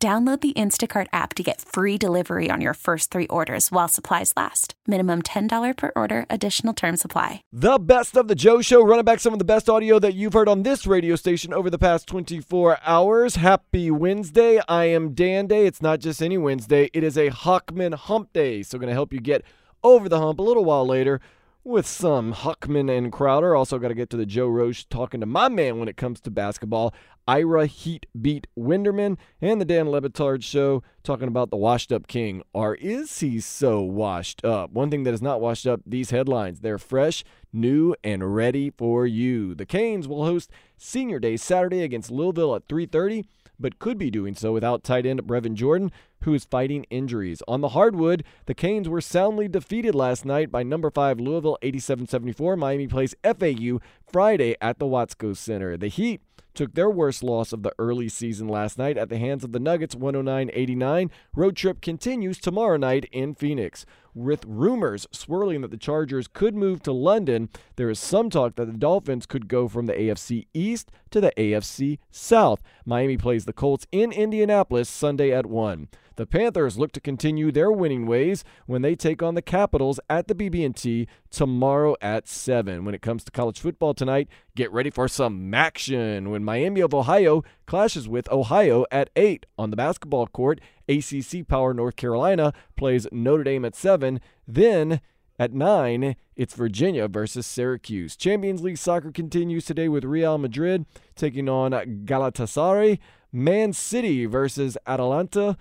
Download the Instacart app to get free delivery on your first three orders while supplies last. Minimum $10 per order, additional term supply. The best of the Joe Show, running back some of the best audio that you've heard on this radio station over the past 24 hours. Happy Wednesday. I am Dan Day. It's not just any Wednesday, it is a Hochman Hump Day. So, going to help you get over the hump a little while later with some Hochman and Crowder. Also, got to get to the Joe Rose talking to my man when it comes to basketball. Ira Heat beat Winderman and the Dan Le Batard show talking about the washed up king. Or is he so washed up? One thing that is not washed up, these headlines. They're fresh, new, and ready for you. The Canes will host Senior Day Saturday against Louisville at 3:30 but could be doing so without tight end Brevin Jordan, who is fighting injuries. On the hardwood, the Canes were soundly defeated last night by number 5 Louisville 87-74. Miami plays FAU Friday at the Watsco Center. The Heat took their worst loss of the early season last night at the hands of the Nuggets 109-89. Road trip continues tomorrow night in Phoenix. With rumors swirling that the Chargers could move to London, there is some talk that the Dolphins could go from the AFC East to the AFC South. Miami plays the Colts in Indianapolis Sunday at 1. The Panthers look to continue their winning ways when they take on the Capitals at the BB&T tomorrow at 7. When it comes to college football tonight, get ready for some action when Miami of Ohio clashes with Ohio at 8 on the basketball court. ACC Power North Carolina plays Notre Dame at 7. Then at 9, it's Virginia versus Syracuse. Champions League soccer continues today with Real Madrid taking on Galatasaray. Man City versus Atalanta.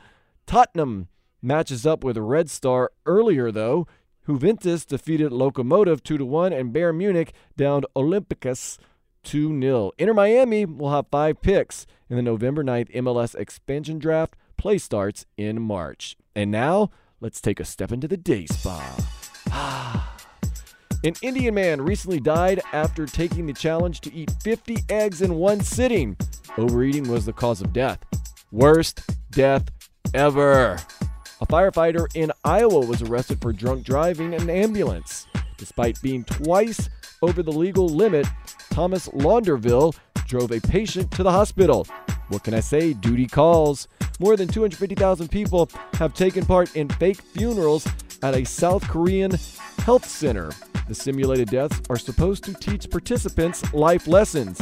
Tottenham matches up with Red Star earlier, though. Juventus defeated Lokomotiv 2 1, and Bayern Munich downed Olympiacos 2 0. Inter Miami will have five picks in the November 9th MLS expansion draft. Play starts in March. And now, let's take a step into the day spa. An Indian man recently died after taking the challenge to eat 50 eggs in one sitting. Overeating was the cause of death. Worst death ever. A firefighter in Iowa was arrested for drunk driving an ambulance. Despite being twice over the legal limit, Thomas Launderville drove a patient to the hospital. What can I say? Duty calls. More than 250,000 people have taken part in fake funerals at a South Korean health center. The simulated deaths are supposed to teach participants life lessons.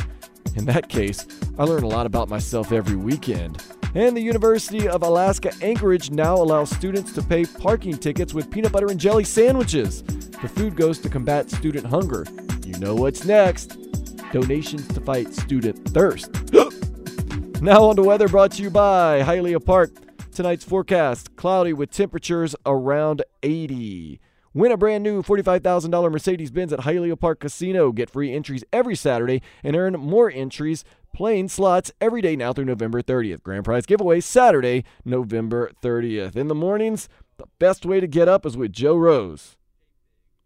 In that case, I learn a lot about myself every weekend. And the University of Alaska Anchorage now allows students to pay parking tickets with peanut butter and jelly sandwiches. The food goes to combat student hunger. You know what's next donations to fight student thirst. now on to weather brought to you by Hialeah Park. Tonight's forecast cloudy with temperatures around 80. Win a brand new $45,000 Mercedes Benz at Hialeah Park Casino. Get free entries every Saturday and earn more entries playing slots every day now through November 30th. Grand prize giveaway Saturday, November 30th. In the mornings, the best way to get up is with Joe Rose.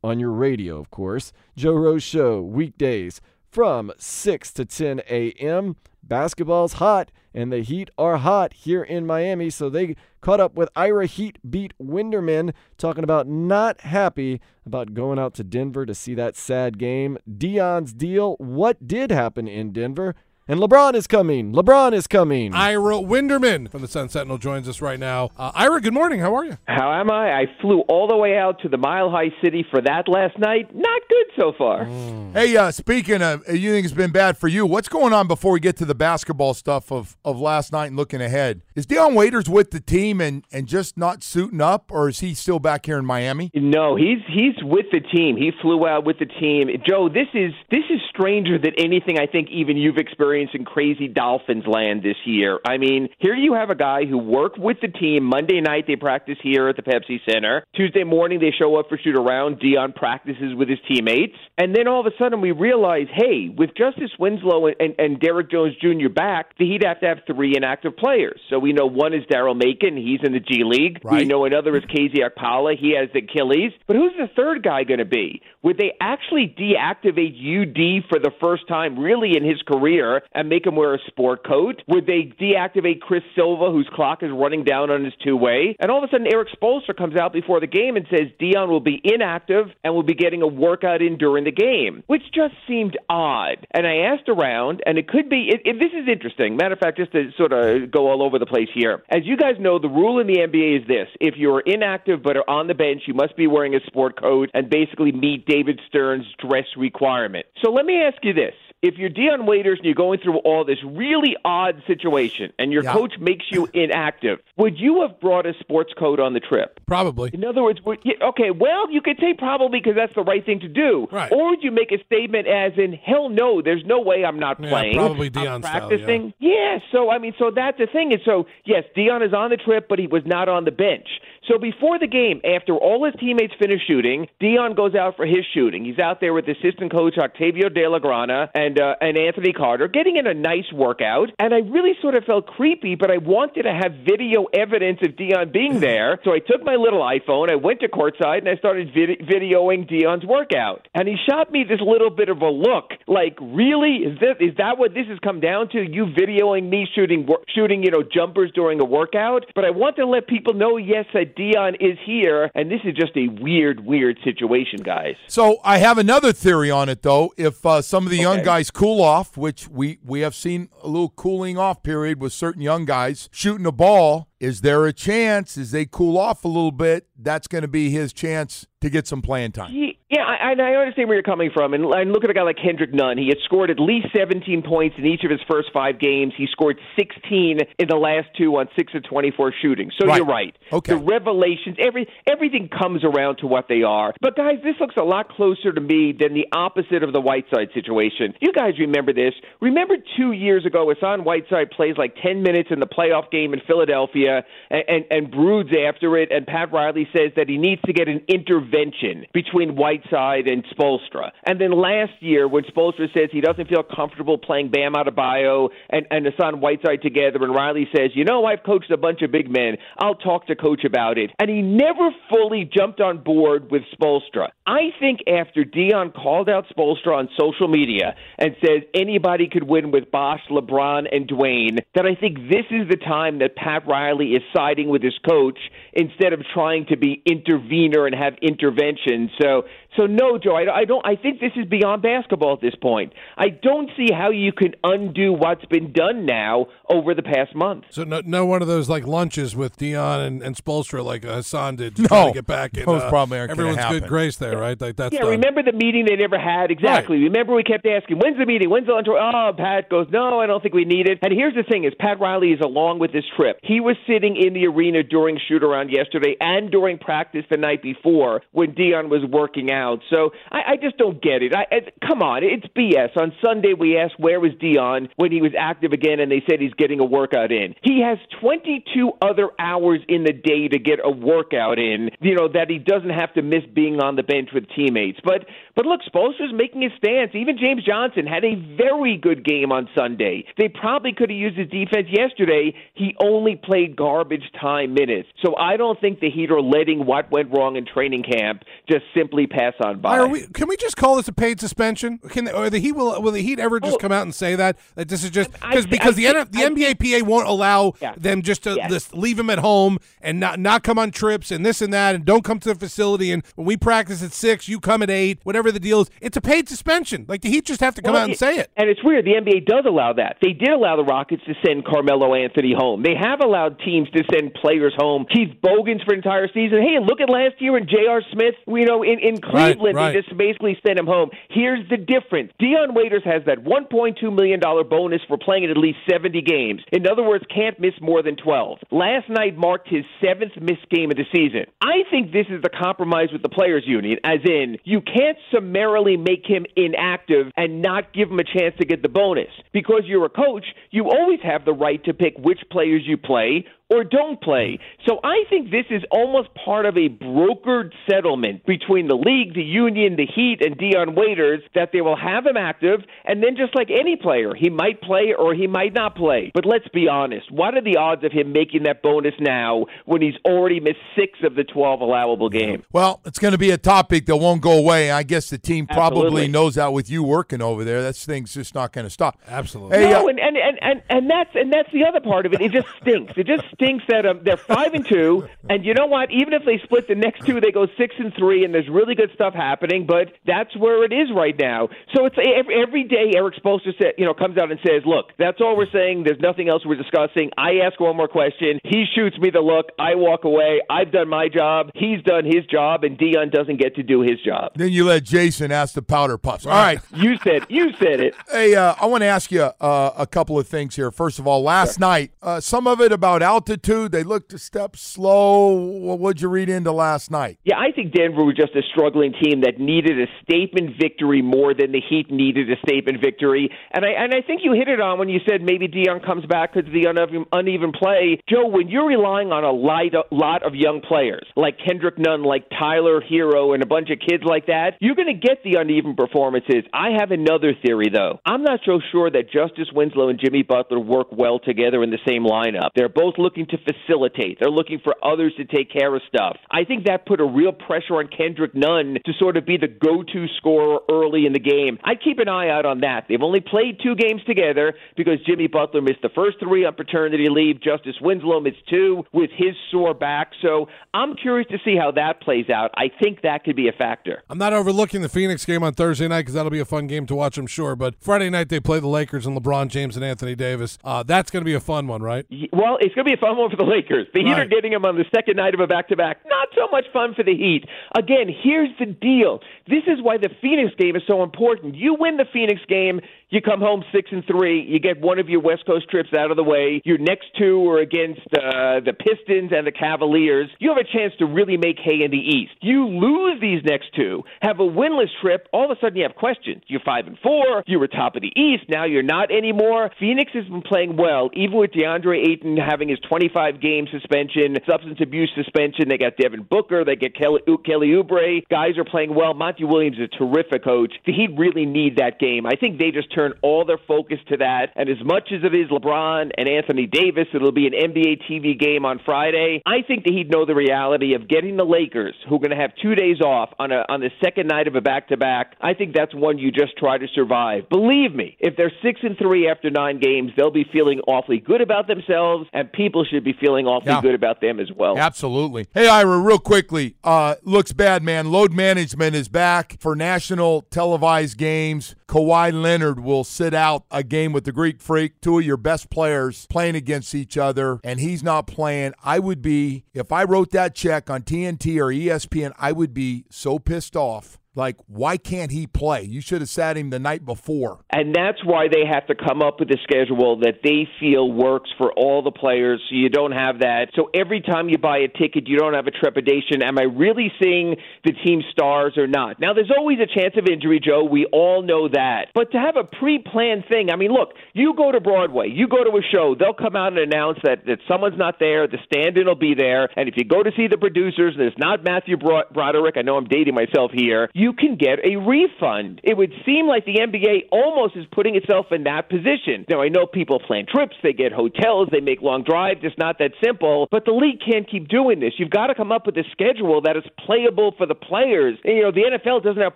On your radio, of course. Joe Rose Show, weekdays from 6 to 10 a.m. Basketball's hot, and the Heat are hot here in Miami, so they caught up with Ira Heat beat Winderman, talking about not happy about going out to Denver to see that sad game. Dion's deal, what did happen in Denver? And LeBron is coming. LeBron is coming. Ira Winderman from the Sun Sentinel joins us right now. Uh, Ira, good morning. How are you? How am I? I flew all the way out to the Mile High City for that last night. Not good so far. Mm. Hey, uh, speaking of, you think it's been bad for you? What's going on before we get to the basketball stuff of, of last night and looking ahead? Is Dion Waiters with the team and, and just not suiting up, or is he still back here in Miami? No, he's he's with the team. He flew out with the team. Joe, this is this is stranger than anything I think even you've experienced experiencing crazy Dolphins land this year. I mean, here you have a guy who worked with the team Monday night. They practice here at the Pepsi Center. Tuesday morning they show up for shoot around. Dion practices with his teammates, and then all of a sudden we realize, hey, with Justice Winslow and, and, and Derrick Jones Jr. back, he'd have to have three inactive players. So we know one is Daryl Macon. He's in the G League. Right. We know another is KZ Okpala. He has Achilles. But who's the third guy going to be? Would they actually deactivate UD for the first time, really, in his career and make him wear a sport coat? Would they deactivate Chris Silva, whose clock is running down on his two way? And all of a sudden, Eric Spoelstra comes out before the game and says Dion will be inactive and will be getting a workout in during the game, which just seemed odd. And I asked around, and it could be, it, it, this is interesting. Matter of fact, just to sort of go all over the place here. As you guys know, the rule in the NBA is this if you're inactive but are on the bench, you must be wearing a sport coat and basically meet David Stern's dress requirement. So let me ask you this. If you're Dion Waiters and you're going through all this really odd situation and your Yeah. coach makes you inactive, would you have brought a sports coat on the trip? Probably. In other words, would, yeah, okay, well, you could say probably because that's the right thing to do. Right. Or would you make a statement as in, hell no, there's no way I'm not Yeah, playing. probably I'm Dion style, practicing. yeah, so I mean, so that's the thing. And so, yes, Dion is on the trip, but he was not on the bench. So before the game, after all his teammates finish shooting, Dion goes out for his shooting. He's out there with assistant coach Octavio De La Grana and uh, and Anthony Carter, getting in a nice workout. And I really sort of felt creepy, but I wanted to have video evidence of Dion being there. So I took my little iPhone, I went to courtside, and I started vid- videoing Dion's workout. And he shot me this little bit of a look, like, really? Is that is that what this has come down to? You videoing me shooting shooting you know jumpers during a workout? But I want to let people know, yes, that Dion is here, and this is just a weird, weird situation, guys. So I have another theory on it, though. If uh, some of the young guys cool off, which we we have seen a little cooling off period with certain young guys shooting the ball, is there a chance as they cool off a little bit, that's going to be his chance to get some playing time? Ye- Yeah, I, I understand where you're coming from, and, and look at a guy like Kendrick Nunn. He had scored at least 17 points in each of his first five games. He scored 16 in the last two on six of 24 shooting. So Right. you're right. Okay. The revelations, every everything comes around to what they are. But guys, this looks a lot closer to me than the opposite of the Whiteside situation. You guys remember this? Remember two years ago, Hassan Whiteside plays like 10 minutes in the playoff game in Philadelphia and, and, and broods after it, and Pat Riley says that he needs to get an intervention between Whiteside and Spoelstra. And then last year, when Spoelstra says he doesn't feel comfortable playing Bam Adebayo and, and Hassan Whiteside together, and Riley says, you know, I've coached a bunch of big men. I'll talk to coach about it. And he never fully jumped on board with Spoelstra. I think after Dion called out Spoelstra on social media and says anybody could win with Bosh, LeBron, and Dwyane, that I think this is the time that Pat Riley is siding with his coach instead of trying to be intervener and have intervention. So, so no, Joe, I, I don't. I think this is beyond basketball at this point. I don't see how you can undo what's been done now over the past month. So no, no one of those like lunches with Dion and, and Spoelstra like uh, Hassan did to No. try to get back in Those uh, probably aren't everyone's good grace there, right? Like that's Yeah, done. remember the meeting they never had? Exactly. Remember we kept asking, when's the meeting? When's the lunch? Oh, Pat goes, no, I don't think we need it. And here's the thing is Pat Riley is along with this trip. He was sitting in the arena during shoot-around yesterday and during practice the night before when Dion was working out. So I, I just don't get it. I, I, come on, it's BS. On Sunday we asked where was Dion when he was active again, and they said he's getting a workout in. He has 22 other hours in the day to get a workout in, you know, that he doesn't have to miss being on the bench with teammates. But but look, Spoelstra's making his stance. Even James Johnson had a very good game on Sunday. They probably could have used his defense yesterday. He only played garbage time minutes. So I don't think the Heat are letting what went wrong in training camp just simply pass on by. Are we, can we just call this a paid suspension? Can or the Heat will will the Heat ever just Oh. come out and say that that this is just I- because I the the I NBAPA won't allow Yeah. them just to Yes. just leave them at home and not not come on trips and this and that and don't come to the facility and when we practice at six you come at eight whatever the deal is it's a paid suspension like the Heat just have to come Well, out and say it. And it's weird. The NBA does allow that. They did allow the Rockets to send Carmelo Anthony home. They have allowed teams to send players home. Keith Bogans for an entire season. Hey, look at last year when J.R. Smith, you know, in, in Cleveland Cleveland, right. just basically sent him home. Here's the difference: Dion Waiters has that 1.2 million dollar bonus for playing in at least 70 games. In other words, can't miss more than 12. Last night marked his seventh missed game of the season. I think this is the compromise with the players' union, as in you can't summarily make him inactive and not give him a chance to get the bonus because you're a coach. You always have the right to pick which players you play or don't play. So I think this is almost part of a brokered settlement between the league, the union, the Heat, and Dion Waiters that they will have him active, and then just like any player, he might play or he might not play. But let's be honest, what are the odds of him making that bonus now when he's already missed six of the 12 allowable games? Well, it's going to be a topic that won't go away. I guess the team probably Absolutely. knows that with you working over there. That thing's just not going to stop. Absolutely. Hey, No, uh, and, and, and, and, and that's and that's the other part of it. It just stinks. It just stinks that um, they're five and two, and you know what? Even if they split the next two, they go six and three, and there's really good stuff happening. But that's where it is right now. So it's every, day Eric Spoelstra said, you know, comes out and says, "Look, that's all we're saying. There's nothing else we're discussing." I ask one more question. He shoots me the look. I walk away. I've done my job. He's done his job, and Dion doesn't get to do his job. then you let Jason ask the powder puffs. All right. You said you said it. Hey, uh, I want to ask you uh, a couple of things here. First of all, last night, uh, some of it about altitude. They looked a step slow. What would you read into last night? Yeah, I think Denver was just a struggling team that needed a statement victory more than the Heat needed a statement victory. And I and I think you hit it on when you said maybe Dion comes back because of the uneven, uneven play. Joe, when you're relying on a light, lot of young players like Kendrick Nunn, like Tyler Herro, and a bunch of kids like that, you're going to get the uneven performances. I have another theory though. I'm not so sure that Justice Winslow and Jimmy Butler work well together in the same lineup. They're both looking to facilitate. They're looking for others to take care of stuff. I think that put a real pressure on Kendrick Nunn to sort of be the go-to scorer early in the game. I'd keep an eye out on that. They've only played two games together because Jimmy Butler missed the first three on paternity leave. Justice Winslow missed two with his sore back. So I'm curious to see how that plays out. I think that could be a factor. I'm not overlooking the Phoenix game on Thursday night because that'll be a fun game to watch, I'm sure. But Friday night they play the Lakers and LeBron James and Anthony Davis. Uh, that's going to be a fun one, right? Well, it's going to be a fun one for the Lakers. The Heat are getting them on the second night of a back-to-back. Not so much fun for the Heat. Again, here's the deal. This is why the Phoenix game is so important. You win the Phoenix game, you come home six and three. You get one of your West Coast trips out of the way. Your next two are against uh, the Pistons and the Cavaliers. You have a chance to really make hay in the East. You lose these next two, have a winless trip. All of a sudden, you have questions. You're five and four. You were top of the East. Now you're not anymore. Phoenix has been playing well, even with DeAndre Ayton having his 25 game suspension, substance abuse suspension. They got Devin Booker. They get Kelly, Kelly Oubre. Guys are playing well. Monty Williams is a terrific coach. Heat really need that game. I think they just turn all their focus to that. And as much as it is LeBron and Anthony Davis, it'll be an NBA TV game on Friday. I think that he'd know the reality of getting the Lakers, who are going to have two days off on a on the second night of a back to back. I think that's one you just try to survive. Believe me, if they're six and three after nine games, they'll be feeling awfully good about themselves, and people should be feeling awfully Yeah. good about them as well. Absolutely. Hey, Ira, real quickly. Uh, looks bad, man. Load management is back for national televised games. Kawhi Leonard will sit out a game with the Greek Freak, two of your best players playing against each other, and he's not playing. I would be, if I wrote that check on TNT or ESPN, I would be so pissed off. Like, why can't he play? You should have sat him the night before. And that's why they have to come up with a schedule that they feel works for all the players so you don't have that. So every time you buy a ticket, you don't have a trepidation. Am I really seeing the team stars or not? Now, there's always a chance of injury, Joe. We all know that. But to have a pre planned thing, I mean, look, you go to Broadway, you go to a show, they'll come out and announce that, that someone's not there, the stand in will be there. And if you go to see the producers it's not Matthew Broderick, I know I'm dating myself here, you can get a refund. It would seem like the NBA almost is putting itself in that position. Now, I know people plan trips, they get hotels, they make long drives. It's not that simple, but the league can't keep doing this. You've got to come up with a schedule that is playable for the players. And, you know, the NFL doesn't have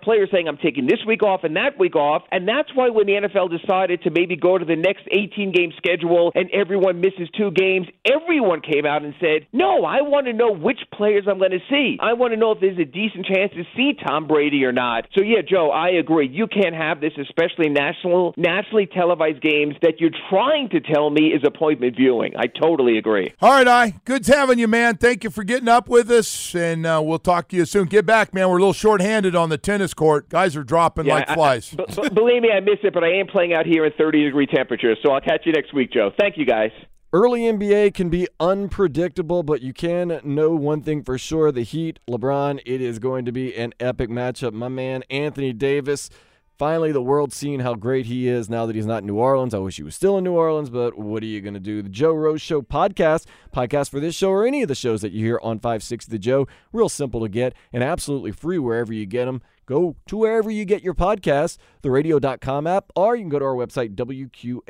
players saying, I'm taking this week off and that week off. And that's why when the NFL decided to maybe go to the next 18 game schedule and everyone misses two games, everyone came out and said, No, I want to know which players I'm going to see. I want to know if there's a decent chance to see Tom Brady Or not. So yeah, Joe, I agree. You can't have this, especially national, nationally televised games that you're trying to tell me is appointment viewing. I totally agree. All right, I. Good having you, man. Thank you for getting up with us, and uh, we'll talk to you soon. Get back, man. We're a little short-handed on the tennis court. Guys are dropping Yeah, like I- flies. I- b- b- believe me, I miss it, but I am playing out here in 30 degree temperatures. So I'll catch you next week, Joe. Thank you, guys. Early NBA can be unpredictable, but you can know one thing for sure. The Heat, LeBron, it is going to be an epic matchup. My man, Anthony Davis, finally the world seeing how great he is now that he's not in New Orleans. I wish he was still in New Orleans, but what are you going to do? The Joe Rose Show podcast, podcast for this show or any of the shows that you hear on 560 The Joe, real simple to get and absolutely free wherever you get them. Go to wherever you get your podcasts, the radio.com app, or you can go to our website, WQAM.com.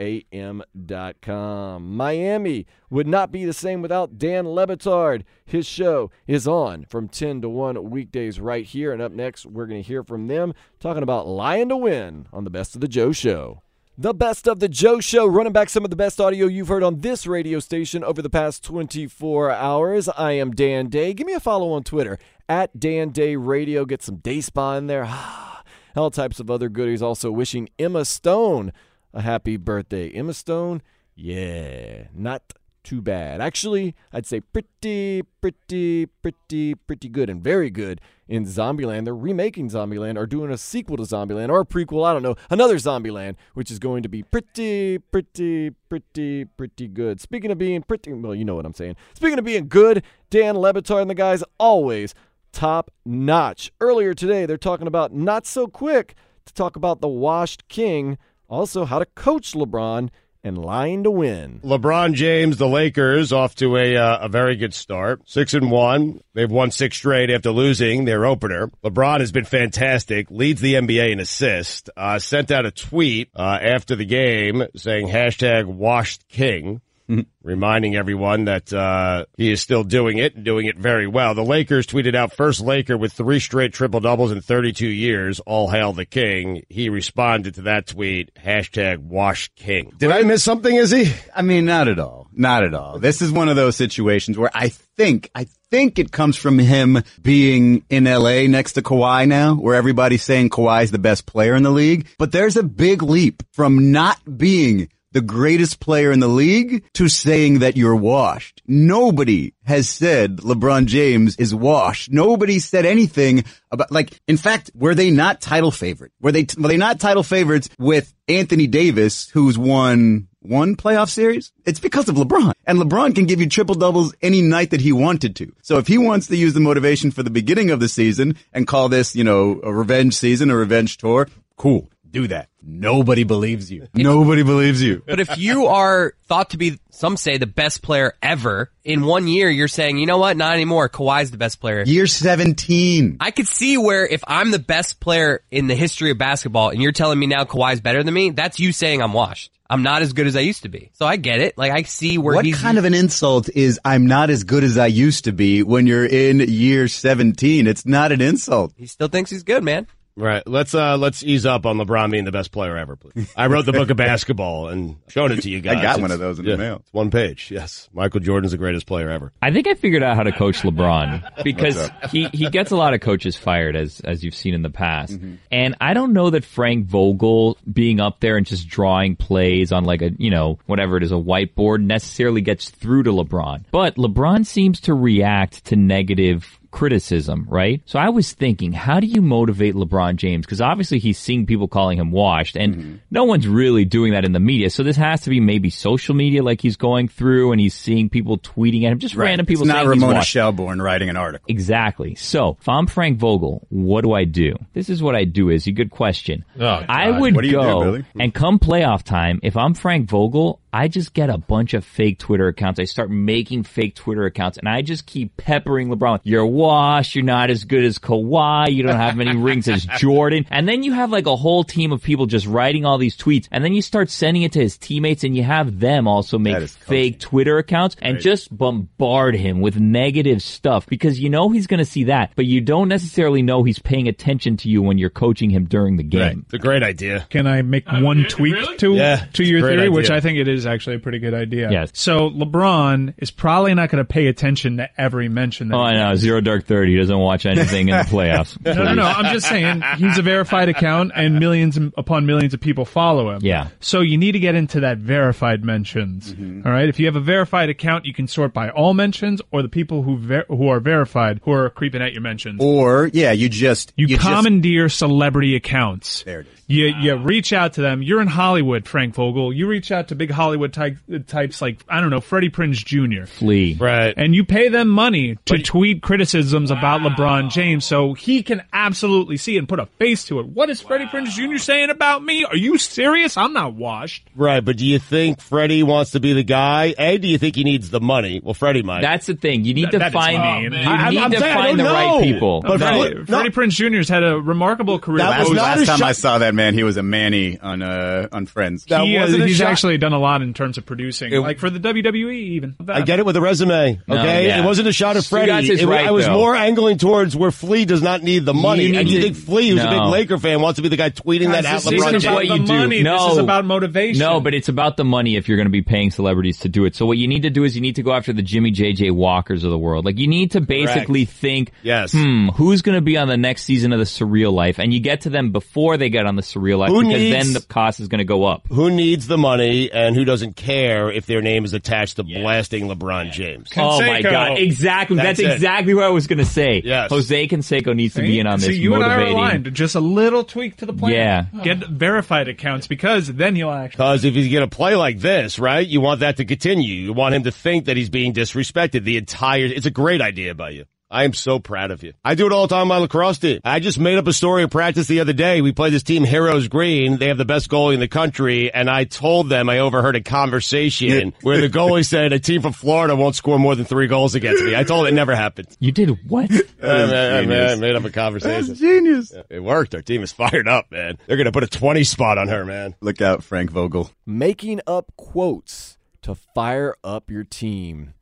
Miami would not be the same without Dan Le Batard. His show is on from 10 to 1 weekdays right here. And up next, we're going to hear from them talking about lying to win on the Best of the Joe Show. The Best of the Joe Show, running back some of the best audio you've heard on this radio station over the past 24 hours. I am Dan Day. Give me a follow on Twitter at Dan Day Radio. Get some day spa in there. All types of other goodies. Also, wishing Emma Stone a happy birthday. Emma Stone, yeah, not too bad. Actually, I'd say pretty, pretty, pretty, pretty good and very good in Zombieland. They're remaking Zombieland or doing a sequel to Zombieland or a prequel, I don't know, another Zombieland, which is going to be pretty, pretty, pretty, pretty good. Speaking of being pretty, well, you know what I'm saying. Speaking of being good, Dan Le Batard and the guys always top notch. Earlier today, they're talking about not so quick to talk about the washed king, also how to coach LeBron and lying to win. LeBron James, the Lakers, off to a uh, a very good start. Six and one. They've won six straight after losing their opener. LeBron has been fantastic. Leads the NBA in assists. Uh, sent out a tweet uh, after the game saying hashtag Washed King. Reminding everyone that uh, he is still doing it and doing it very well. The Lakers tweeted out first Laker with three straight triple doubles in 32 years. All hail the king. He responded to that tweet hashtag Wash King. Did I miss something? Is he? I mean, not at all. Not at all. This is one of those situations where I think, I think it comes from him being in LA next to Kawhi now, where everybody's saying Kawhi's the best player in the league. But there's a big leap from not being the greatest player in the league to saying that you're washed. Nobody has said LeBron James is washed. Nobody said anything about, like, in fact, were they not title favorite? Were they, were they not title favorites with Anthony Davis, who's won one playoff series? It's because of LeBron. And LeBron can give you triple doubles any night that he wanted to. So if he wants to use the motivation for the beginning of the season and call this, you know, a revenge season, a revenge tour, cool. Do that. Nobody believes you. Nobody believes you. But if you are thought to be, some say, the best player ever, in one year you're saying, you know what, not anymore. Kawhi's the best player. Year 17. I could see where if I'm the best player in the history of basketball and you're telling me now Kawhi's better than me, that's you saying I'm washed. I'm not as good as I used to be. So I get it. Like I see where What kind of an insult is I'm not as good as I used to be when you're in year 17? It's not an insult. he still thinks he's good, man. Right. Let's uh let's ease up on LeBron being the best player ever, please. I wrote the book of basketball and showed it to you guys. I got It's- one of those in the yeah, mail. It's one page. Yes. Michael Jordan's the greatest player ever. I think I figured out how to coach LeBron because he, he gets a lot of coaches fired as as you've seen in the past. And I don't know that Frank Vogel being up there and just drawing plays on like a, you know, whatever it is, a whiteboard necessarily gets through to LeBron. But LeBron seems to react to negative criticism, right? So I was thinking, how do you motivate LeBron James? Because obviously he's seeing people calling him washed, and mm-hmm. no one's really doing that in the media. So this has to be maybe social media, like he's going through, and he's seeing people tweeting at him, just random people It's not saying he's Ramona washed. Shelburne writing an article. Exactly. So if I'm Frank Vogel, what do I do? This is what I do. Is a good question. Oh, I would What do you do, go Billy? and come playoff time. If I'm Frank Vogel, I just get a bunch of fake Twitter accounts. I start making fake Twitter accounts, and I just keep peppering LeBron. You're washed. You're not as good as Kawhi. You don't have many rings as Jordan. And then you have like a whole team of people just writing all these tweets, and then you start sending it to his teammates, and you have them also make fake Twitter accounts and just bombard him with negative stuff because you know he's going to see that, but you don't necessarily know he's paying attention to you when you're coaching him during the game. It's a great idea. Can I make uh, one tweak to Yeah, to your great theory, which. I think it is is actually a pretty good idea. Yes. So LeBron is probably not going to pay attention to every mention. That Oh, he I know. gets. Zero Dark Thirty He doesn't watch anything in the playoffs. No, no, no. I'm just saying he's a verified account, and millions upon millions of people follow him. Yeah. So you need to get into that verified mentions. Mm-hmm. all right. If you have a verified account, you can sort by all mentions or the people who ver- who are verified who are creeping at your mentions. Or yeah, you just You, just- commandeer celebrity accounts. There it is. You, you reach out to them. You're in Hollywood, Frank Vogel. You reach out to big Hollywood type, types like, I don't know, Freddie Prinze Jr. Flea. Right. And you pay them money to tweet criticisms about LeBron James so he can absolutely see and put a face to it. What is Freddie Prinze Jr. saying about me? Are you serious? I'm not washed. Right, but do you think Freddie wants to be the guy? A, do you think he needs the money? Well, Freddie might. That's the thing. You need That- to that is find. mean. You I- need I'm to saying I find the don't right people. But No, Freddie- Freddie Prinze Jr.'s had a remarkable career. That was Oh, not last a time shot- I saw that man, he was a Manny on uh, on Friends. That He, uh, wasn't he's shot- actually done a lot in terms of producing, It- like for the WWE even. I get it with a resume, No, okay? yeah. It wasn't a shot of Freddie. It- right, I was though. more angling towards where Flea does not need the money. need and you think Flea, who's a big Laker fan, wants to be the guy tweeting that Guys, at this LeBron isn't is about what James? the you do. money. No. This is about motivation. No, but it's about the money if you're going to be paying celebrities to do it. So what you need to do is you need to go after the Jimmie JJ Walkers of the world. Like you need to basically think, Yes. hmm, who's going to be on the next season of the Surreal Life? And you get to them before they get on the Surreal Life Who because needs- then the cost is going to go up. Who needs the money and who doesn't care if their name is attached to blasting LeBron James? Oh my God! Exactly. That's, That's exactly what I was going to say. Yes. Jose Canseco needs to be in on See, this. you and I are aligned. Just a little tweak to the plan. Yeah. Get verified accounts because then you'll actually. Because if he's going to play like this, right, you want that to continue. You want him to think that he's being disrespected the entire. It's a great idea by you. I am so proud of you. I do it all the time on my lacrosse team. I just made up a story in practice the other day. We play this team Heroes Green. They have the best goalie in the country. And I told them I overheard a conversation where the goalie said a team from Florida won't score more than three goals against me. I told it never happened. You did what? I, I- I- genius. I made up a conversation. Genius. It worked. Our team is fired up, man. They're going to put a 20 spot on her, man. Look out, Frank Vogel. making up quotes to fire up your team.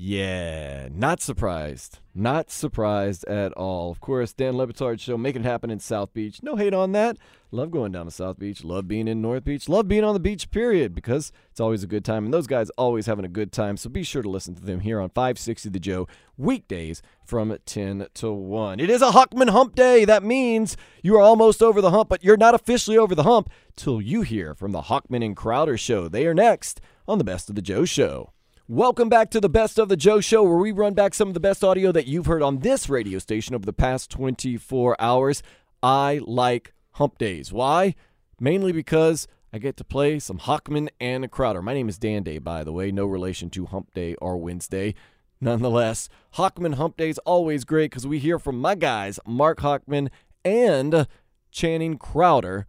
Yeah, not surprised. Not surprised at all. Of course, Dan Le Batard show making it happen in South Beach. No hate on that. Love going down to South Beach. Love being in North Beach. Love being on the beach, period, because it's always a good time. And those guys always having a good time. So be sure to listen to them here on 560 The Joe, weekdays from 10 to 1. It is a Hochman Hump Day. That means you are almost over the hump, but you're not officially over the hump till you hear from the Hochman and Crowder show. They are next on the Best of the Joe show. Welcome back to the Best of the Joe Show, where we run back some of the best audio that you've heard on this radio station over the past 24 hours. I like hump days. Why? Mainly because I get to play some Hochman and Crowder. My name is Dan Day, by the way, no relation to Hump Day or Wednesday. Nonetheless, Hochman Hump Day is always great because we hear from my guys, Mark Hochman and Channing Crowder,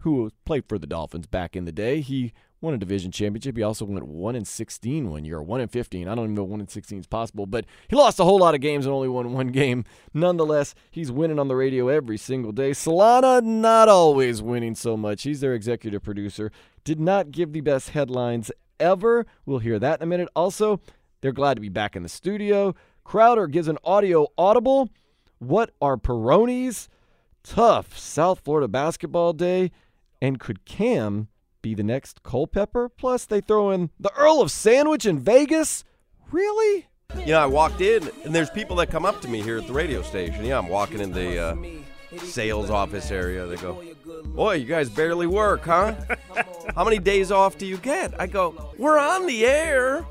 who played for the Dolphins back in the day. He won a division championship. He also went 1 and 16 one year, 1 and 15. I don't even know 1 and 16 is possible, but he lost a whole lot of games and only won one game. Nonetheless, he's winning on the radio every single day. Solana not always winning so much. He's their executive producer. Did not give the best headlines ever. We'll hear that in a minute. Also, they're glad to be back in the studio. Crowder gives an audio audible. What are Peyronie's? Tough South Florida basketball day. And could Cam be the next Culpepper? Plus, they throw in the Earl of Sandwich in Vegas. Really? You know, I walked in, and there's people that come up to me here at the radio station. Yeah, I'm walking in the uh, sales office area. They go, Boy, you guys barely work, huh? How many days off do you get? I go, We're on the air.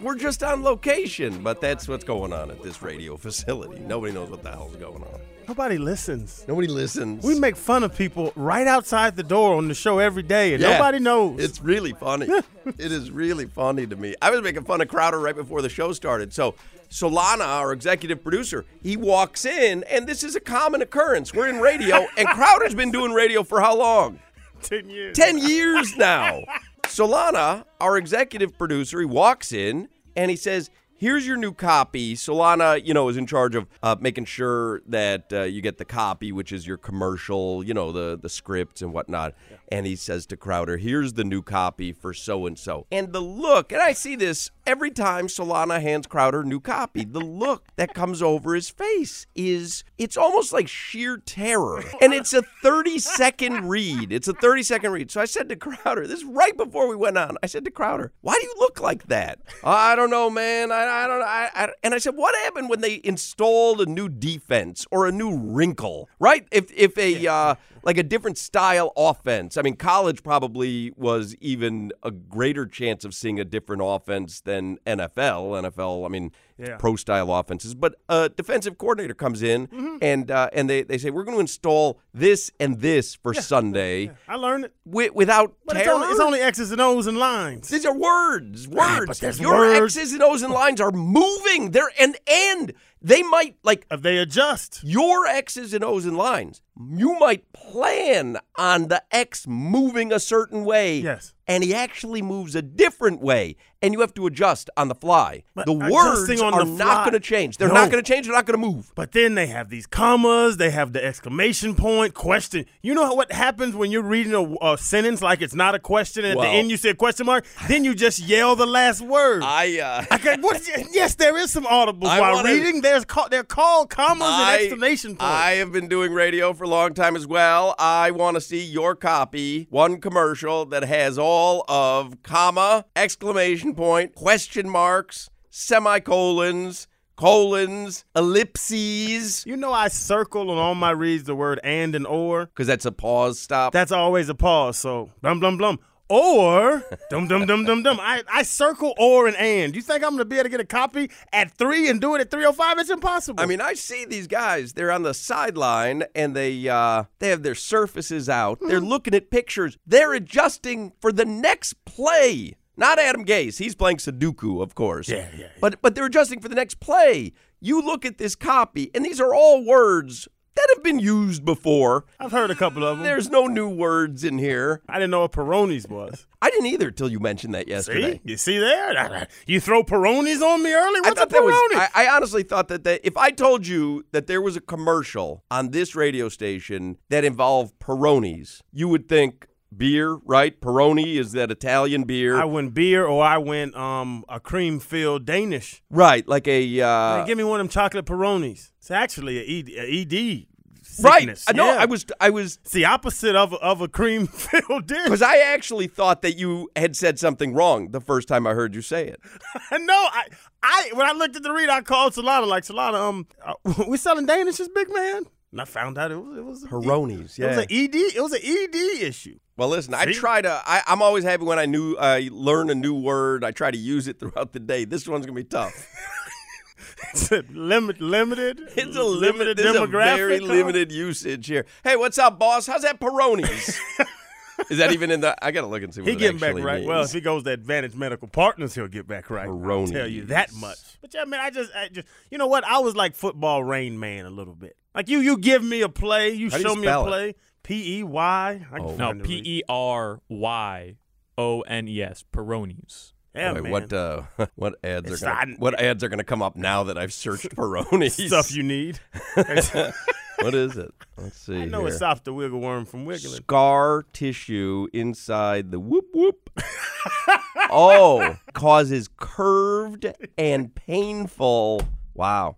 We're just on location. But that's what's going on at this radio facility. Nobody knows what the hell's going on. Nobody listens. Nobody listens. We make fun of people right outside the door on the show every day, and Yeah. nobody knows. It's really funny. it is really funny to me. I was making fun of Crowder right before the show started. So Solana, our executive producer, he walks in, and this is a common occurrence. We're in radio, and Crowder's been doing radio for how long? ten years. 10 years now. Solana, our executive producer, he walks in and he says, here's your new copy. Solana, you know, is in charge of uh, making sure that uh, you get the copy, which is your commercial, you know, the the scripts and whatnot. And he says to Crowder, "Here's the new copy for so and so." And the look, and I see this every time Solana hands Crowder new copy. The look that comes over his face is it's almost like sheer terror. And it's a 30 second read. It's a 30 second read. So I said to Crowder, this is right before we went on. I said to Crowder, "Why do you look like that?" I don't know, man. I, I don't. I, I and I said, "What happened when they installed a new defense or a new wrinkle?" Right? If if a uh, like a different style offense. I mean, college probably was even a greater chance of seeing a different offense than NFL. NFL, I mean, Yeah. pro style offenses. But a defensive coordinator comes in Mm-hmm. and uh, and they, they say we're going to install this and this for Sunday I learned it. wi- without But it's only, it's only X's and O's and lines. These are words, words. Your words. X's and O's and lines are moving. They're and and they might like if they adjust your X's and O's and lines. You might plan on the X moving a certain way. Yes. And he actually moves a different way, and you have to adjust on the fly. But the words on are the not going to change. They're No. not going to change. They're not going to move. But then they have these commas, they have the exclamation point, question. You know what happens when you're reading a, a sentence like it's not a question, and at Well- the end you say question mark, then you just yell the last word. I uh, Okay, what, yes, there is some audible I while wanna- reading. There's call, they're called commas I- and exclamation points. I have been doing radio for a long time as well. I want to see your copy, one commercial that has all of comma, exclamation point, question marks, semicolons, colons, ellipses, you know, I circle on all my reads the word and and or. because that's a pause stop. That's always a pause. So blum blum blum. Or dum dum dum dum dum. I, I circle or and and. You think I'm gonna be able to get a copy at three and do it at three oh five? It's impossible. I mean, I see these guys. They're on the sideline and they uh, they have their surfaces out. They're Hmm. looking at pictures. They're adjusting for the next play. Not Adam Gase. He's playing Sudoku, of course. Yeah, yeah, yeah. But but they're adjusting for the next play. You look at this copy, and these are all words that have been used before. I've heard a couple of them. There's no new words in here. I didn't know what Peyronie's was. I didn't either till you mentioned that yesterday. See, you see there? You throw Peyronie's on me early. I What's a thought that was. I, I honestly thought that, that if I told you that there was a commercial on this radio station that involved Peyronie's, you would think beer, right? Peroni is that Italian beer, I went beer or I went um a cream filled Danish. right? Like a uh, give me one of them chocolate Peyronie's. It's actually a ED. A ED sickness. I know. Yeah. I was. I was It's the opposite of a, of a cream filled dish. because I actually thought that you had said something wrong the first time I heard you say it. no, I, I when I looked at the read, I called Solana like Solana. Um, uh, we selling Danishes, big man. And I found out it was it was Peyronie's, It was an ED. It was an ED issue. Well, listen, I try to. I, I'm always happy when I knew I learn a new word. I try to use it throughout the day. This one's gonna be tough. It's a limit, limited. It's a limited, there's a very huh? limited usage here. Hey, what's up, boss? How's that Peyronie's? Is that even in the? I gotta look and see what He it getting back right. means. Well, if he goes to Advantage Medical Partners, he'll get back right. I'll tell you that much. But yeah, man, I just, I just, you know what? I was like football rain man a little bit. Like you, you give me a play, you How do you show me a spell it? play. P E Y. I can Oh. No, find the P read. E R Y O N E S. Peyronie's. Yeah, Boy, man. what uh, what ads It's are gonna, not- what ads are going to come up now that I've searched Peyronie's? stuff you need? what is it? Let's see. I know here. it's stop the wiggle worm from wiggling. Scar tissue inside the whoop whoop. oh, causes curved and painful. Wow.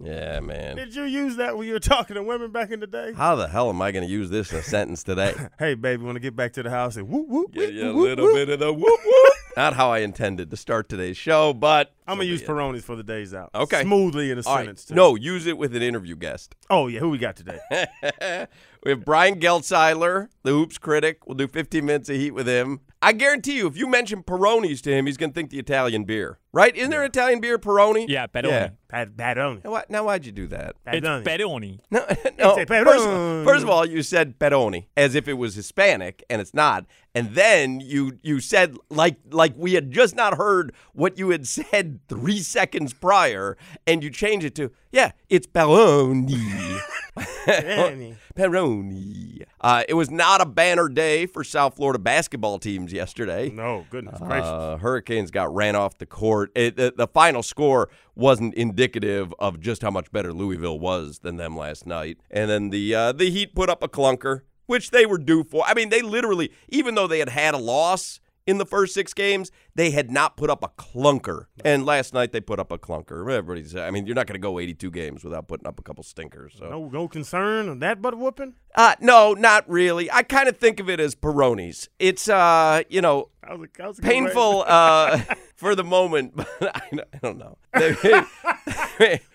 Yeah, man. Did you use that when you were talking to women back in the day? How the hell am I going to use this in a sentence today? Hey, baby, want to get back to the house and whoop whoop. Get you a little whoop. bit of the whoop whoop. Not how I intended to start today's show, but I'm gonna use. Peyronie's for the days out. Okay. smoothly in a All right. sentence. Too. No, use it with an interview guest. Oh yeah, who we got today? we have Brian Geltzeiler, the hoops critic. We'll do 15 minutes of heat with him. I guarantee you, if you mention Peyronie's to him, he's going to think the Italian beer, right? Isn't there an Italian beer, Peroni? Yeah, Peroni. Yeah. Bad, Badoni. Now, why- now why'd you do that? It's Badoni. Peroni. No, no. a First, Peroni. first of all, you said Peroni as if it was Hispanic, and it's not. And then you you said like like we had just not heard what you had said three seconds prior, and you change it to yeah, it's Peroni. Peroni. Peroni. Peroni. Uh, it was not a banner day for South Florida basketball teams yesterday. No, goodness gracious. Uh, Hurricanes got ran off the court. It, the, the final score wasn't indicative of just how much better Louisville was than them last night. And then the uh, the Heat put up a clunker, which they were due for. I mean, they literally, even though they had had a loss in the first six games, they had not put up a clunker. And last night they put up a clunker. Everybody's, I mean, you're not going to go 82 games without putting up a couple stinkers. So. No, no concern on that butt whooping. Uh, no, not really. I kind of think of it as Peyronie's. It's, uh, you know, That was a, that was painful way. uh, for the moment, but I, I don't know.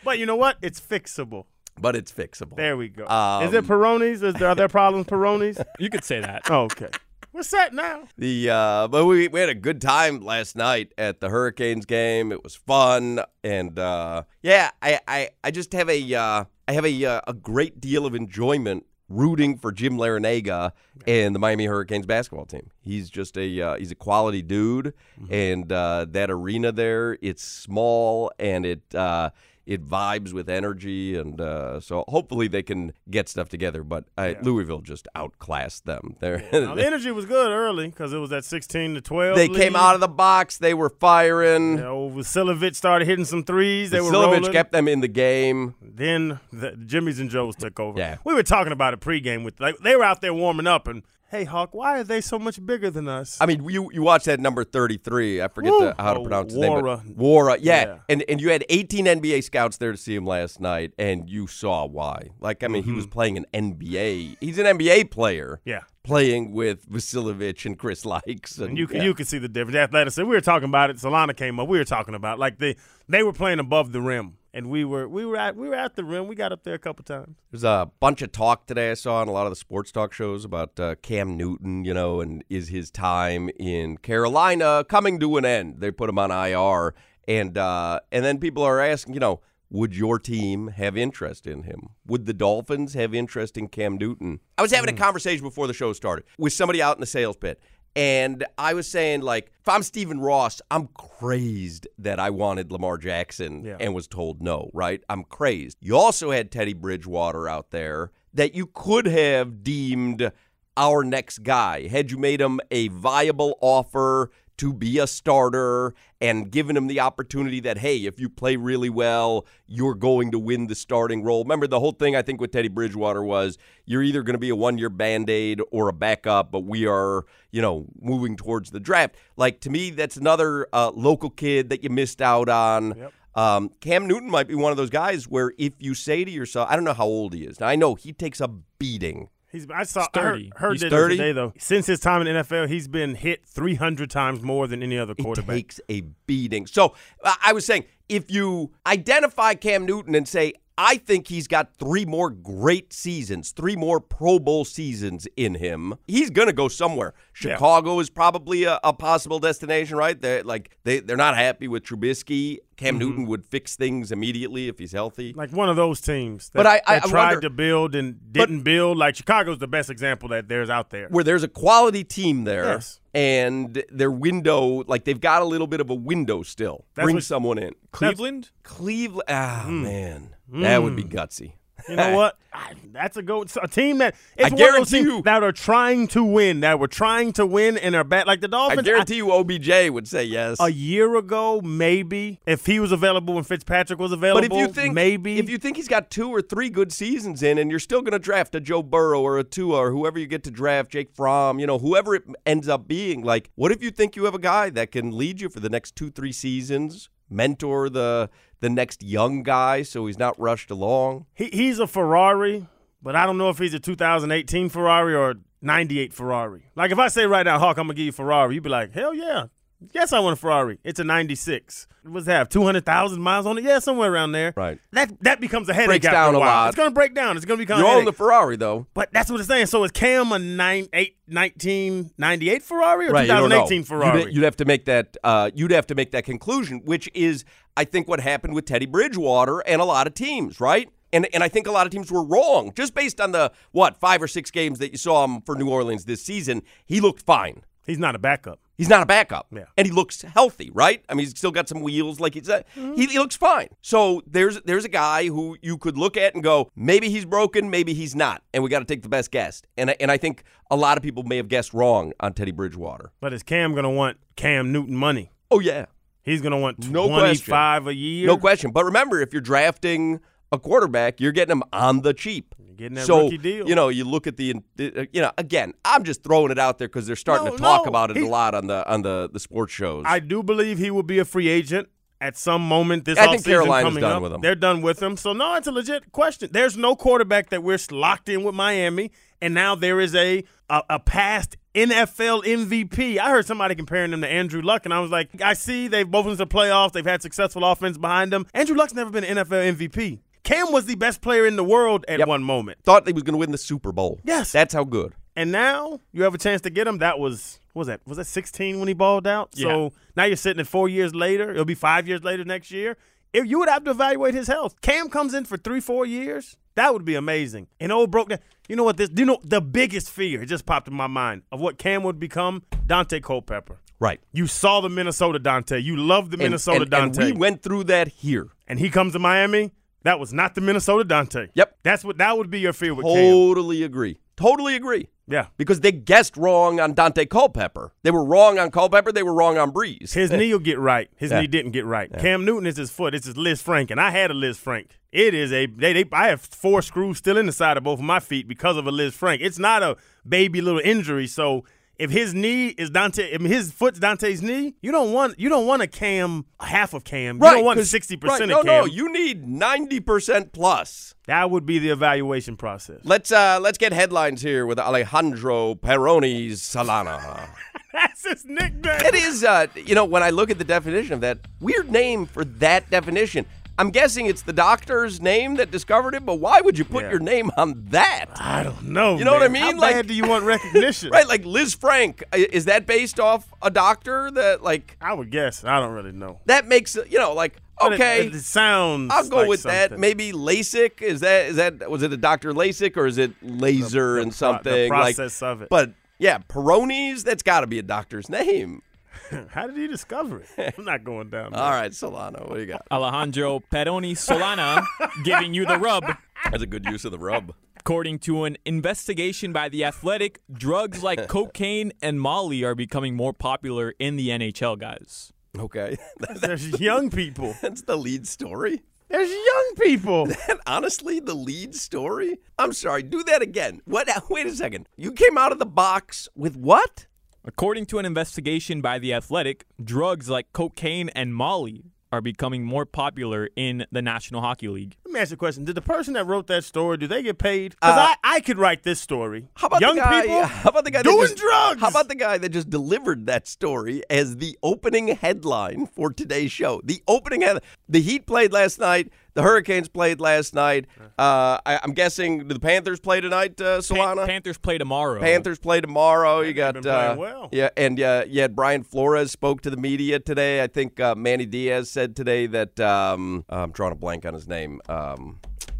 but you know what? It's fixable. but it's fixable. There we go. Um, Is it Peyronie's? Is there are there problems Peyronie's? You could say that. Oh, okay. What's that now? The uh, but we, we had a good time last night at the Hurricanes game. It was fun, and uh, yeah, I, I, I just have a uh, I have a uh, a great deal of enjoyment rooting for Jim Larrañaga and the Miami Hurricanes basketball team. He's just a uh, he's a quality dude, and uh, that arena there it's small and it. Uh, it vibes with energy, and uh, so hopefully they can get stuff together. But uh, Louisville just outclassed them. They're, Now, the energy was good early because it was at sixteen to twelve. they came out of the box. They were firing. You know, Vasiljevic started hitting some threes. They rolling. kept them in the game. Then the Jimmys and Joes took over. Yeah. we were talking about it pregame with like they were out there warming up and. Hey Hawk, why are they so much bigger than us? I mean, you you watched that number thirty three. I forget the, how to Oh, pronounce his name. Wara. but- Wara, yeah. Yeah. And and you had eighteen NBA scouts there to see him last night, and you saw why. Like, I mean, he was playing an NBA. He's an NBA player. Mm-hmm. Yeah. Playing with Vasiljevic and Chris Lykes, and, And you can yeah. you can see the difference. Athletics. We were talking about it. Solana came up. We were talking about like they they were playing above the rim, and we were we were at we were at the rim. We got up there a couple times. There's a bunch of talk today I saw on a lot of the sports talk shows about uh, Cam Newton, you know, and is his time in Carolina coming to an end? They put him on IR, and uh, and then people are asking, you know, would your team have interest in him? Would the Dolphins have interest in Cam Newton? I was having a conversation before the show started with somebody out in the sales pit. And I was saying, like, if I'm Stephen Ross, I'm crazed that I wanted Lamar Jackson Yeah. and was told no, right? I'm crazed. You also had Teddy Bridgewater out there that you could have deemed our next guy had you made him a viable offer to be a starter and given him the opportunity that hey if you play really well you're going to win the starting role remember the whole thing i think with teddy bridgewater was you're either going to be a one year band-aid or a backup but we are you know moving towards the draft like to me that's another uh, local kid that you missed out on um, Cam Newton might be one of those guys where if you say to yourself, I don't know how old he is. Now, I know he takes a beating. He's I saw He's I heard, 30. heard He's this 30? today though. Since his time in the NFL, he's been hit 300 times more than any other It quarterback. takes a beating. So I was saying, if you identify Cam Newton and say, I think he's got three more great seasons, three more Pro Bowl seasons in him. He's going to go somewhere. Yeah. Chicago is probably a, a possible destination, right? They're like they they're not happy with Trubisky. Cam Newton would fix things immediately if he's healthy. Mm-hmm. like one of those teams that, But I- I- I tried wonder- to build and didn't build. Like Chicago's the best example that there's out there. where there's a quality team there Yes. and their window like they've got a little bit of a window still That's bring what- someone in Cleveland? cleveland ah Mm. man that would be mm. gutsy You know what? I- That's a go. A team that it's I one of those guarantee teams you- that are trying to win, that were trying to win and are bad. Like the Dolphins. i Dolphins. guarantee you obj would say yes a year ago, maybe if he was available and Fitzpatrick was available, but if you think maybe if you think he's got two or three good seasons in and you're still going to draft a Joe Burrow or a Tua or whoever you get to draft Jake Fromm you know whoever it ends up being like what if you think you have a guy that can lead you for the next 2 3 seasons mentor the the next young guy so he's not rushed along he, he's a Ferrari, but I don't know if he's a 2018 Ferrari or 98 Ferrari. Like if I say right now, Hawk, I'm gonna give you Ferrari, you'd be like, hell yeah. Yes, I want a Ferrari. It's a 96. What's that have? 200,000 miles on it? Yeah, somewhere around there. Right. That that becomes a headache Breaks down a while. lot. It's going to break down. It's going to become you own the Ferrari though But that's what it's saying. So is Cam a 9, 8, 1998 Ferrari or right, you 2018 Ferrari? You'd, you'd have to make that. Uh, you'd have to make that conclusion, which is, I think, what happened with Teddy Bridgewater and a lot of teams, right? And and I think a lot of teams were wrong just based on the what five or six games that you saw him for New Orleans this season. He looked fine. He's not a backup. He's not a backup. Yeah. And he looks healthy, right? I mean, he's still got some wheels. Like he's a, mm-hmm. he, he looks fine. So there's there's a guy who you could look at and go, maybe he's broken, maybe he's not, and we got to take the best guess. And I, and I think a lot of people may have guessed wrong on Teddy Bridgewater. But is Cam going to want Cam Newton money? Oh yeah, He's going to want no question, 25 a year. no question. But remember, if you're drafting a quarterback, you're getting him on the cheap. You're getting that so rookie deal. you know, you look at the, uh, you know, again, I'm just throwing it out there because they're starting No, to talk no, about it he- a lot on the on the the sports shows. I do believe he will be a free agent at some moment this I think Carolina's coming done up. with him. They're done with him. So no, it's a legit question. There's no quarterback that we're locked in with Miami, and now there is a a, a past NFL MVP. I heard somebody comparing them to Andrew Luck, and I was like, I see they've both been to the playoffs. They've had successful offense behind them. Andrew Luck's never been an NFL MVP. Cam was the best player in the world at Yep. one moment. thought he was going to win the Super Bowl. Yes. that's how good. And now you have a chance to get him. That was what was that? Was that 16 when he balled out? Yeah. So now you're sitting at four years later. It'll be five years later next year. If you would have to evaluate his health. Cam comes in for three, four years. That would be amazing. And old broke down. You know what? This. You know the biggest fear it just popped in my mind of what Cam would become. Daunte Culpepper. Right. You saw the Minnesota Daunte. You love the Minnesota and, and Daunte. we went through that here. and he comes to Miami. That was not the Minnesota Daunte. Yep. That's what that would be your fear with Cam. Totally agree. Totally agree. Yeah. Because they guessed wrong on Daunte Culpepper. They were wrong on Culpepper. They were wrong on Brees. His knee will get right. His Yeah. knee didn't get right. Cam Newton is his foot. It's his Lisfranc, and I had a Lisfranc. It is a they, they I have four screws still in the side of both of my feet because of a Lisfranc. It's not a baby little injury. So if his knee is Daunte, if his foot's Daunte's knee, you don't want you don't want a Cam half of Cam. You don't want sixty right, percent No, of Cam. no, you need ninety percent plus. that would be the evaluation process. Let's uh let's get headlines here with Alejandro Peyronie Solana. That's his nickname. it is uh you know when I look at the definition of that weird name for that definition. I'm guessing it's the doctor's name that discovered it, but why would you put Yeah. your name on that? I don't know. You know what I mean? How Like- bad do you want recognition? Right, like Lisfranc. Uh, is that based off a doctor that like I would guess. I don't really know. that makes you know like But it- okay it, sounds. I'll go like with that. Maybe LASIK. Is that is that was it a Dr. LASIK or is it laser the and pro- something the like? process of it. But yeah, Peyronie's. That's got to be a doctor's name. How did he discover it? I'm not going down. There. All right, Solano, what do you got? Alejandro Peyronie Solana giving you the rub. That's a good use of the rub. According to an investigation by The Athletic, drugs like cocaine and Molly are becoming more popular in the NHL, guys. Okay, There's young people. that's the lead story. There's young people. And honestly, the lead story. I'm sorry. Do that again. What? Wait a second. You came out of the box with what? According to an investigation by The Athletic, drugs like cocaine and Molly are becoming more popular in the National Hockey League. Let me ask you a question. Did the person that wrote that story, do they get paid? Because Uh, I, I could write this story. How about young the guy? people? How about the guy that doing just- drugs? How about the guy that just delivered that story as the opening headline for today's show? The opening head. The Heat played last night. The Hurricanes played last night. Uh, I, I'm guessing the Panthers play tonight, uh, Pan- Solana. Panthers play tomorrow. Panthers play tomorrow. You got uh, well. yeah, and uh, you had Brian Flores spoke to the media today. I think uh, Manny Diaz said today that um, I'm drawing a blank on his name. Um,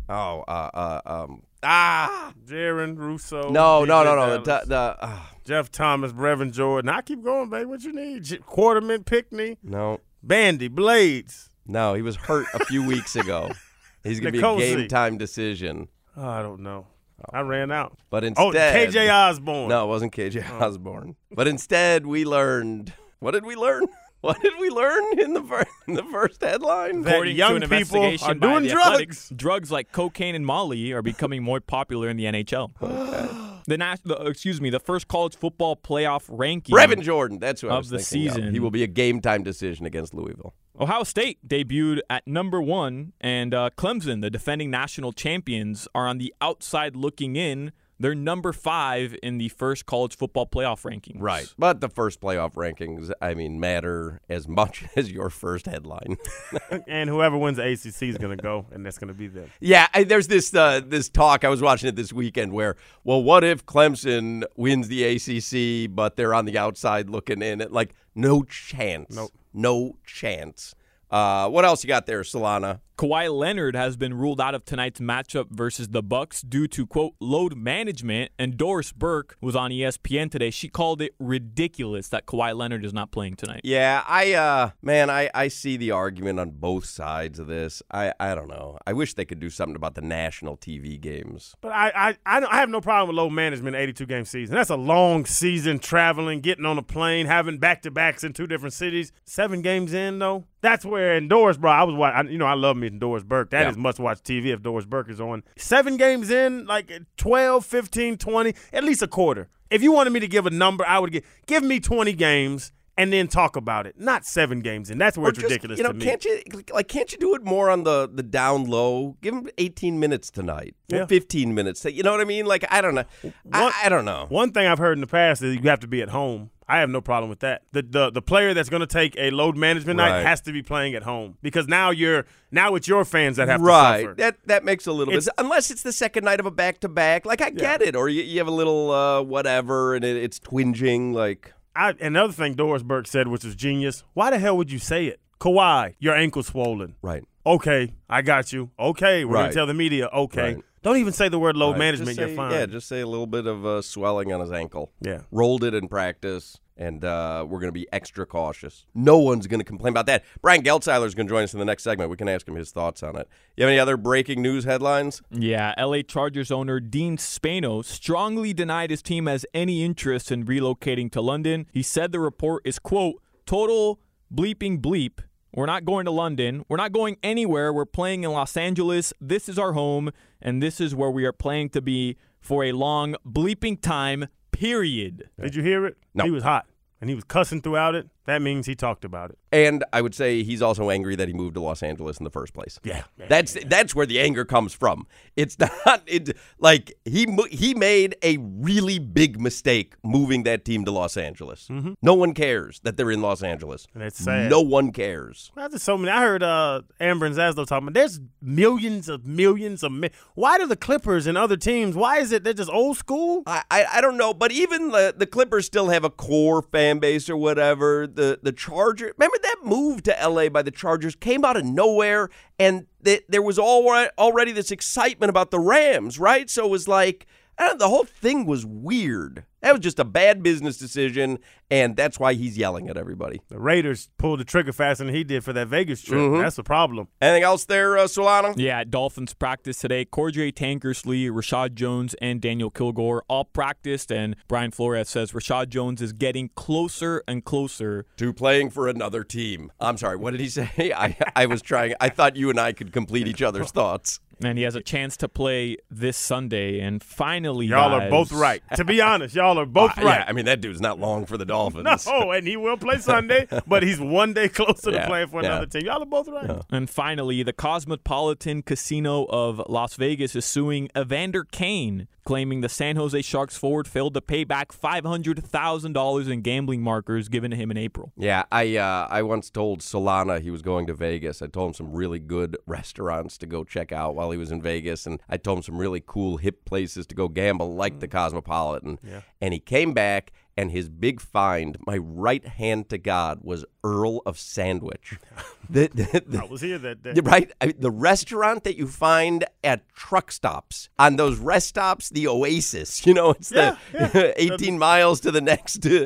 oh, uh, uh, um, ah, Jaron Russo. no, no, no, no. The, the, uh, Jeff Thomas, Brevin Jordan. I keep going, baby. What you need? Quarterman, Pinckney, no. Bandy, Blades. No, he was hurt a few weeks ago. He's going to be a N'Kosi. game time decision. Oh, I don't know. I ran out. But oh, instead, Oh, instead, KJ Osborn. No, it wasn't KJ oh. Osborne. But instead, we learned. What did we learn? What did we learn in the first, in the first headline? That According young to an people investigation are by doing The Athletic, drugs. drugs like cocaine and Molly are becoming more popular in the NHL. The, the excuse me, the first college football playoff ranking. Brevin Jordan. That's who I Of was the thinking of. season. He will be a game time decision against Louisville. Ohio State debuted at number one, and uh, Clemson, the defending national champions, are on the outside looking in. They're number five in the first college football playoff rankings. Right. But the first playoff rankings, I mean, matter as much as your first headline. and whoever wins the ACC is going to go, and that's going to be them. Yeah, I, there's this uh, this talk. I was watching it this weekend where, well, what if Clemson wins the ACC, but they're on the outside looking in? It like no chance. Nope. No chance. Uh, what else you got there, Solana? Kawhi Leonard has been ruled out of tonight's matchup versus the Bucks due to quote load management. And Doris Burke was on ESPN today. She called it ridiculous that Kawhi Leonard is not playing tonight. Yeah, I uh man, I I see the argument on both sides of this. I I don't know. I wish they could do something about the national TV games. But I, I, I, don't- I have no problem with low management 82 game season. That's a long season traveling, getting on a plane, having back to backs in two different cities. Seven games in though, that's where in Doris, bro. I was watching. You know, I love some Doris Burke. That is Yeah. must watch TV if Doris Burke is on. Seven games in, like 12, 15, 20, at least a quarter. If you wanted me to give a number, I would give give me 20 games and then talk about it. Not seven games in. That's where Or it's just, ridiculous You know, to me. can't you like can't you do it more on the the down low? Give them 18 minutes tonight. Yeah. 15 minutes. You know what I mean? Like I don't know. I, I don't know. One thing I've heard in the past is you have to be at home. I have no problem with that. The the, the player that's going to take a load management night has to be playing at home because now you're now it's your fans that have right. to suffer. That that makes a little It's- bit unless it's the second night of a back to back. Like I get it, or you, you have a little uh, whatever, and it, it's twinging. Like I, another thing Doris Burke said, which was genius. Why the hell would you say it? Kawhi, your ankle swollen. Right. Okay, I got you. Okay, we're Right. gonna tell the media. Okay, Right. don't even say the word load Right, management. just you're fine. Yeah, just say a little bit of uh, swelling on his ankle. Yeah. Rolled it in practice, and uh, we're going to be extra cautious. No one's going to complain about that. Brian Geltzeiler is going to join us in the next segment. We can ask him his thoughts on it. You have any other breaking news headlines? Yeah, LA Chargers owner Dean Spanos strongly denied his team has any interest in relocating to London. He said the report is, quote, total bleeping bleep. We're not going to London. We're not going anywhere. We're playing in Los Angeles. This is our home, and this is where we are planning to be for a long bleeping time, period. Did you hear it? No. He was hot and he was cussing throughout it. That means he talked about it. And I would say he's also angry that he moved to Los Angeles in the first place. Yeah, that's that's where the anger comes from. It's not it like he he made a really big mistake moving that team to Los Angeles. No one cares that they're in Los Angeles. And it's sad. No one cares. Well, there's so many. I heard uh, Amber and Zaslow talking about there's millions of millions of. Mi- why do the Clippers and other teams? Why is it they're just old school? I, I, I don't know, but even the, the Clippers still have a core fan base or whatever. The the Charger, remember that move to LA by the Chargers came out of nowhere, and th- there was all, already this excitement about the Rams, right? So it was like the whole thing was weird. That was just a bad business decision, and that's why he's yelling at everybody. The Raiders pulled the trigger faster than he did for that Vegas trip. Mhm. That's the problem. Anything else there, uh, Solano? Yeah, Dolphins practice today. Cordrea Tankersley, Reshad Jones, and Daniel Kilgore all practiced, and Brian Flores says Reshad Jones is getting closer and closer To playing for another team. I'm sorry, what did he say? I, I was trying, I thought you and I could complete each other's thoughts. And he has a chance to play this Sunday. And finally, Y'all are both right. To be honest, y'all are both Uh, right. Yeah, I mean, that dude's not long for the Dolphins. No, and he will play Sunday, but he's one day closer Yeah, to playing for yeah. another team. Y'all are both right. And finally, the Cosmopolitan Casino of Las Vegas is suing Evander Kane, claiming the San Jose Sharks forward failed to pay back $500,000 in gambling markers given to him in April. Yeah, I uh, I once told Solana he was going to Vegas. I told him some really good restaurants to go check out while he was in Vegas, and I told him some really cool hip places to go gamble, like the mm. Cosmopolitan. Yeah. And he came back, and his big find, my right hand to God, was Earl of Sandwich. the, the- the- I was here that day. Right? I mean, the restaurant that you find at truck stops. On those rest stops, the Oasis. You know, it's Yeah, the 18 miles to the next uh,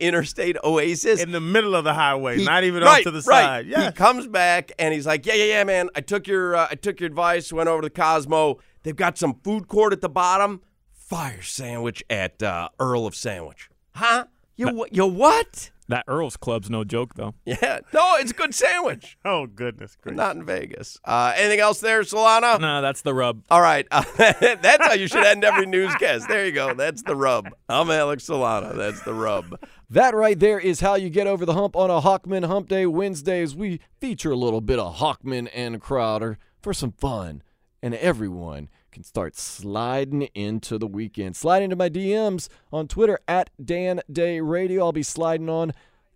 interstate Oasis. In the middle of the highway, He- not even right, off to the right. side. Yeah. He comes back and he's like, "Yeah, yeah, yeah, man. I took your uh, I took your advice. Went over to Cosmo. They've got some food court at the bottom. Fire sandwich at uh, Earl of Sandwich. Huh? You wha- you what? That Earl's Club's no joke, though. Yeah. No, it's a good sandwich. oh goodness gracious. not in Vegas. Uh, anything else there, Solana? No, that's the rub. All right. Uh, that's how you should end every newscast. There you go. That's the rub. I'm Alex Solana. That's the rub. That right there is how you get over the hump on a Hochman Hump Day. Wednesdays, we feature a little bit of Hochman and Crowder for some fun, and everyone can start sliding into the weekend. Slide into my DMs on Twitter at Dan Day Radio. I'll be sliding on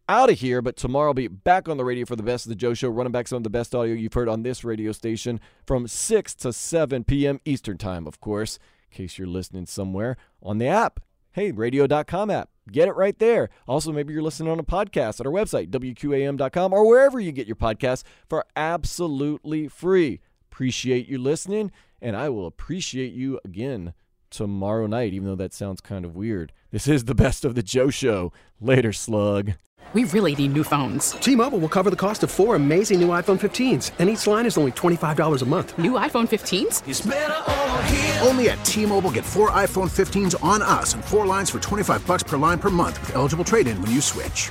out of here, but tomorrow I'll be back on the radio for the best of the Joe Show, running back some of the best audio you've heard on this radio station from 6 to 7 p.m. Eastern Time, of course, in case you're listening somewhere on the app. Hey, radio.com app. Get it right there. Also, maybe you're listening on a podcast at our website, WQAM.com, or wherever you get your podcasts for absolutely free. Appreciate you listening, and I will appreciate you again tomorrow night, even though that sounds kind of weird. This is the best of the Joe Show. Later, slug. We really need new phones. T-Mobile will cover the cost of four amazing new iPhone 15s, and each line is only $25 a month. New iPhone 15s? Only at T-Mobile get four iPhone 15s on us and four lines for 25 bucks per line per month with eligible trade-in when you switch.